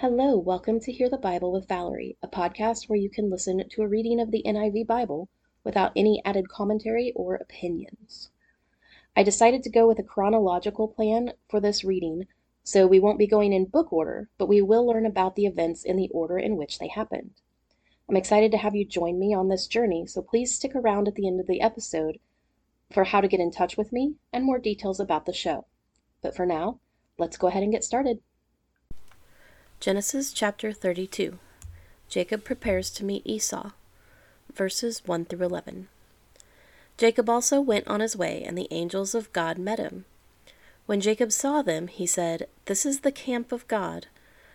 Hello, welcome to Hear the Bible with Valerie, a podcast where you can listen to a reading of the NIV Bible without any added commentary or opinions. I decided to go with a chronological plan for this reading, so we won't be going in book order, but we will learn about the events in the order in which they happened. I'm excited to have you join me on this journey, so please stick around at the end of the episode for how to get in touch with me and more details about the show. But for now, let's go ahead and get started. Genesis chapter 32 Jacob prepares to meet Esau, verses 1 through 11. Jacob also went on his way, and the angels of God met him. When Jacob saw them, he said, This is the camp of God.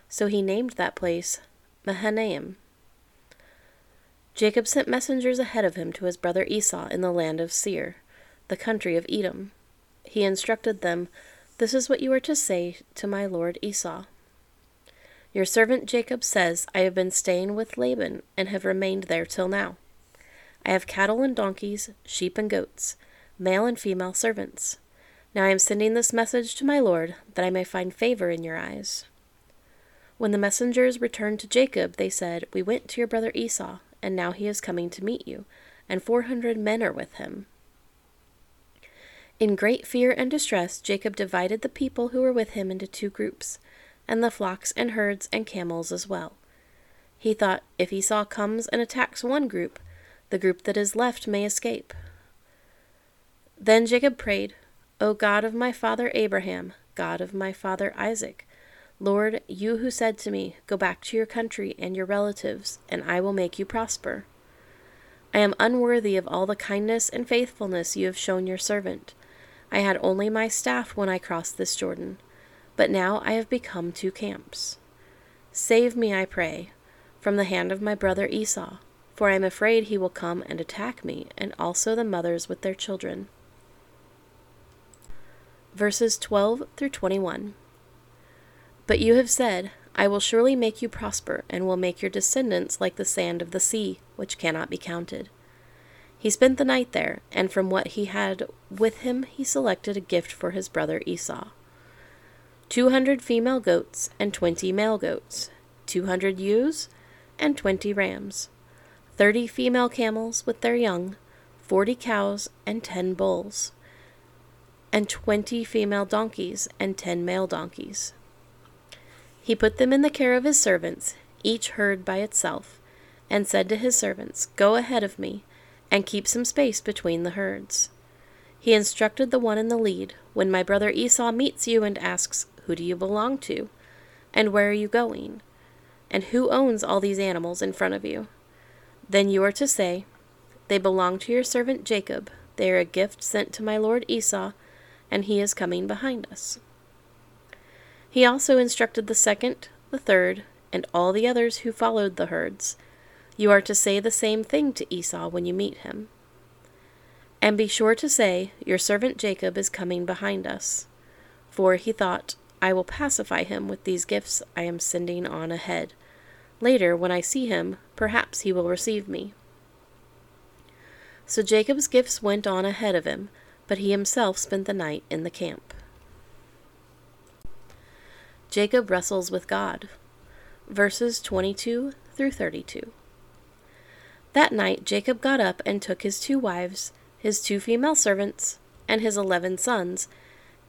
So he named that place Mahanaim. Jacob sent messengers ahead of him to his brother Esau in the land of Seir, the country of Edom. He instructed them, This is what you are to say to my lord Esau. Your servant Jacob says, I have been staying with Laban, and have remained there till now. I have cattle and donkeys, sheep and goats, male and female servants. Now I am sending this message to my lord, that I may find favor in your eyes. When the messengers returned to Jacob, they said, We went to your brother Esau, and now he is coming to meet you, and four hundred men are with him. In great fear and distress, Jacob divided the people who were with him into two groups and the flocks and herds and camels as well. He thought, if Esau comes and attacks one group, the group that is left may escape. Then Jacob prayed, O God of my father Abraham, God of my father Isaac, Lord, you who said to me, Go back to your country and your relatives, and I will make you prosper. I am unworthy of all the kindness and faithfulness you have shown your servant. I had only my staff when I crossed this Jordan but now I have become two camps. Save me, I pray, from the hand of my brother Esau, for I am afraid he will come and attack me, and also the mothers with their children. Verses 12 through 21. But you have said, I will surely make you prosper, and will make your descendants like the sand of the sea, which cannot be counted. He spent the night there, and from what he had with him he selected a gift for his brother Esau. 200 female goats and 20 male goats, 200 ewes and 20 rams, 30 female camels with their young, 40 cows and 10 bulls, and 20 female donkeys and 10 male donkeys. He put them in the care of his servants, each herd by itself, and said to his servants, Go ahead of me, and keep some space between the herds. He instructed the one in the lead, When my brother Esau meets you and asks, who do you belong to? And where are you going? And who owns all these animals in front of you? Then you are to say, They belong to your servant Jacob. They are a gift sent to my lord Esau, and he is coming behind us. He also instructed the second, the third, and all the others who followed the herds. You are to say the same thing to Esau when you meet him. And be sure to say, Your servant Jacob is coming behind us. For he thought, I will pacify him with these gifts I am sending on ahead. Later, when I see him, perhaps he will receive me. So Jacob's gifts went on ahead of him, but he himself spent the night in the camp. Jacob wrestles with God. Verses 22 through 32. That night Jacob got up and took his two wives, his two female servants, and his eleven sons,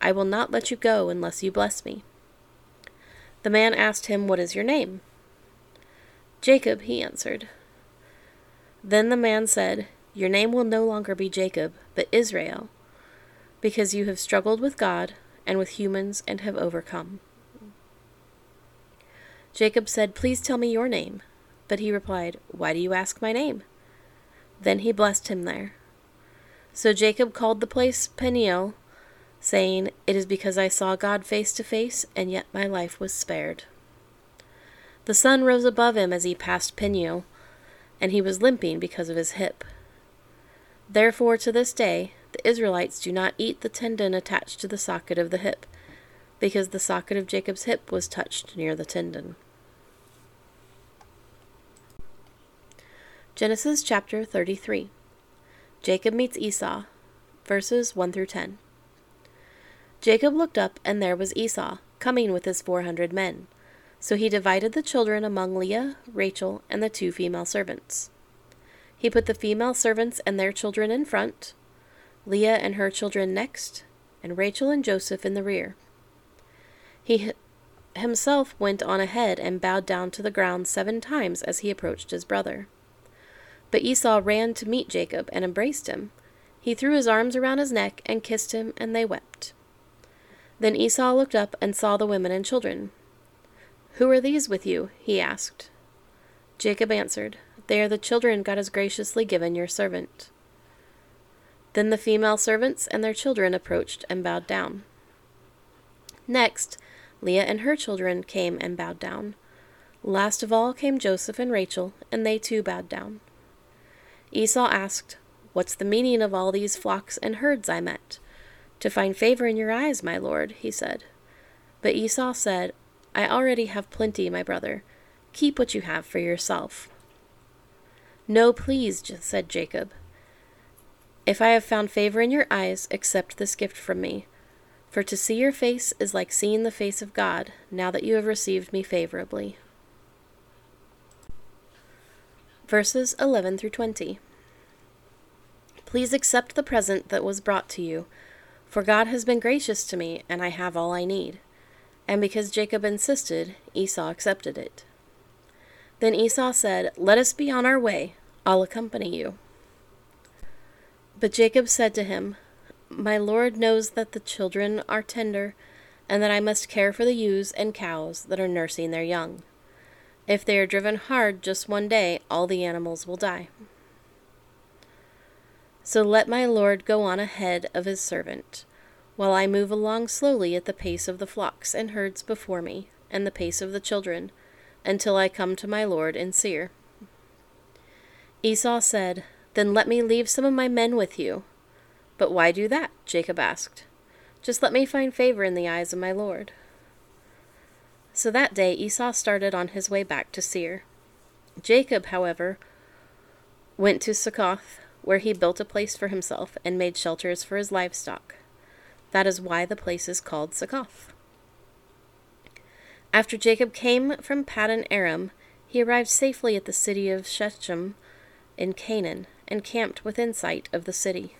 I will not let you go unless you bless me. The man asked him, What is your name? Jacob, he answered. Then the man said, Your name will no longer be Jacob, but Israel, because you have struggled with God and with humans and have overcome. Jacob said, Please tell me your name. But he replied, Why do you ask my name? Then he blessed him there. So Jacob called the place Peniel, saying, It is because I saw God face to face, and yet my life was spared. The sun rose above him as he passed Peniel, and he was limping because of his hip. Therefore, to this day, the Israelites do not eat the tendon attached to the socket of the hip, because the socket of Jacob's hip was touched near the tendon. Genesis chapter 33 Jacob meets Esau, verses 1 through 10. Jacob looked up, and there was Esau, coming with his four hundred men. So he divided the children among Leah, Rachel, and the two female servants. He put the female servants and their children in front, Leah and her children next, and Rachel and Joseph in the rear. He himself went on ahead and bowed down to the ground seven times as he approached his brother. But Esau ran to meet Jacob and embraced him. He threw his arms around his neck and kissed him, and they wept. Then Esau looked up and saw the women and children. Who are these with you? he asked. Jacob answered, They are the children God has graciously given your servant. Then the female servants and their children approached and bowed down. Next, Leah and her children came and bowed down. Last of all came Joseph and Rachel, and they too bowed down. Esau asked, What's the meaning of all these flocks and herds I met? To find favor in your eyes, my lord, he said. But Esau said, I already have plenty, my brother. Keep what you have for yourself. No, please, said Jacob. If I have found favor in your eyes, accept this gift from me. For to see your face is like seeing the face of God, now that you have received me favorably. Verses 11 through 20. Please accept the present that was brought to you, for God has been gracious to me, and I have all I need. And because Jacob insisted, Esau accepted it. Then Esau said, Let us be on our way. I'll accompany you. But Jacob said to him, My Lord knows that the children are tender, and that I must care for the ewes and cows that are nursing their young. If they are driven hard just one day, all the animals will die. So let my Lord go on ahead of his servant, while I move along slowly at the pace of the flocks and herds before me, and the pace of the children, until I come to my Lord in Seir. Esau said, Then let me leave some of my men with you. But why do that? Jacob asked. Just let me find favor in the eyes of my Lord. So that day Esau started on his way back to Seir. Jacob, however, went to Succoth, where he built a place for himself and made shelters for his livestock. That is why the place is called Succoth. After Jacob came from Paddan Aram, he arrived safely at the city of Shechem in Canaan and camped within sight of the city.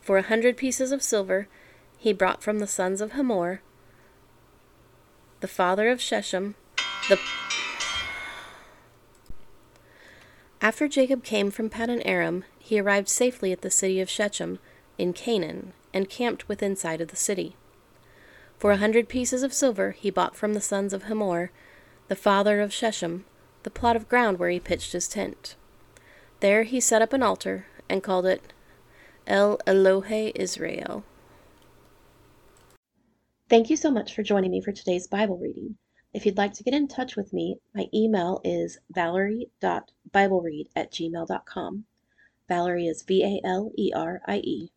For a hundred pieces of silver he brought from the sons of Hamor the father of Shechem, the After Jacob came from Paddan Aram, he arrived safely at the city of Shechem in Canaan and camped within sight of the city. For a hundred pieces of silver he bought from the sons of Hamor, the father of Shechem, the plot of ground where he pitched his tent. There he set up an altar and called it El Elohe Israel. Thank you so much for joining me for today's Bible reading. If you'd like to get in touch with me, my email is valerie.bibleread at gmail.com. Valerie is V A L E R I E.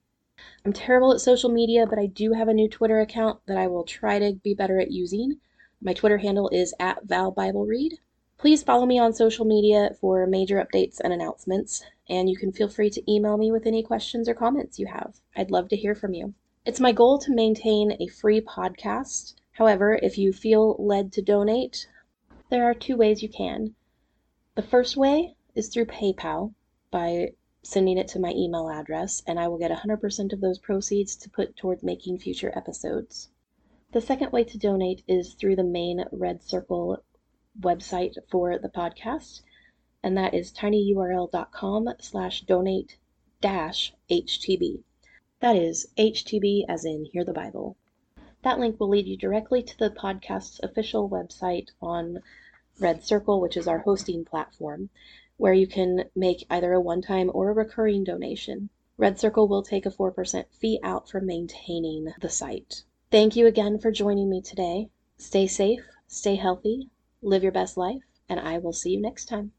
I'm terrible at social media, but I do have a new Twitter account that I will try to be better at using. My Twitter handle is at ValBibleRead. Please follow me on social media for major updates and announcements, and you can feel free to email me with any questions or comments you have. I'd love to hear from you. It's my goal to maintain a free podcast. However, if you feel led to donate, there are two ways you can. The first way is through PayPal by sending it to my email address, and I will get 100% of those proceeds to put towards making future episodes. The second way to donate is through the main Red Circle website for the podcast, and that is tinyurl.com slash donate dash HTB. That is HTB as in Hear the Bible. That link will lead you directly to the podcast's official website on Red Circle, which is our hosting platform, where you can make either a one time or a recurring donation. Red Circle will take a 4% fee out for maintaining the site. Thank you again for joining me today. Stay safe, stay healthy, live your best life, and I will see you next time.